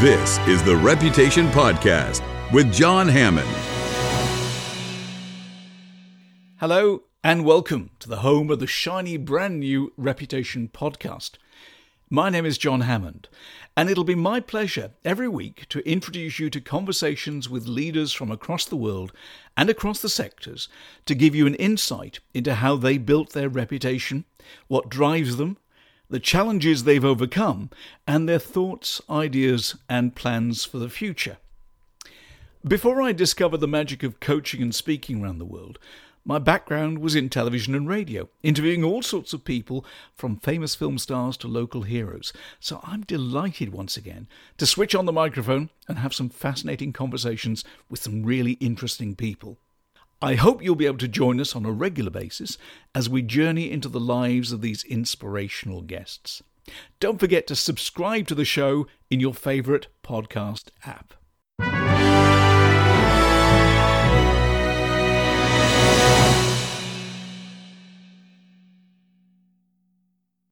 This is the Reputation Podcast with Jon Hammond. Hello, and welcome to the home of the shiny brand new Reputation Podcast. My name is Jon Hammond, and it'll be my pleasure every week to introduce you to conversations with leaders from across the world and across the sectors to give you an insight into how they built their reputation, what drives them, the challenges they've overcome, and their thoughts, ideas, and plans for the future. Before I discovered the magic of coaching and speaking around the world, my background was in television and radio, interviewing all sorts of people from famous film stars to local heroes. So I'm delighted once again to switch on the microphone and have some fascinating conversations with some really interesting people. I hope you'll be able to join us on a regular basis as we journey into the lives of these inspirational guests. Don't forget to subscribe to the show in your favourite podcast app.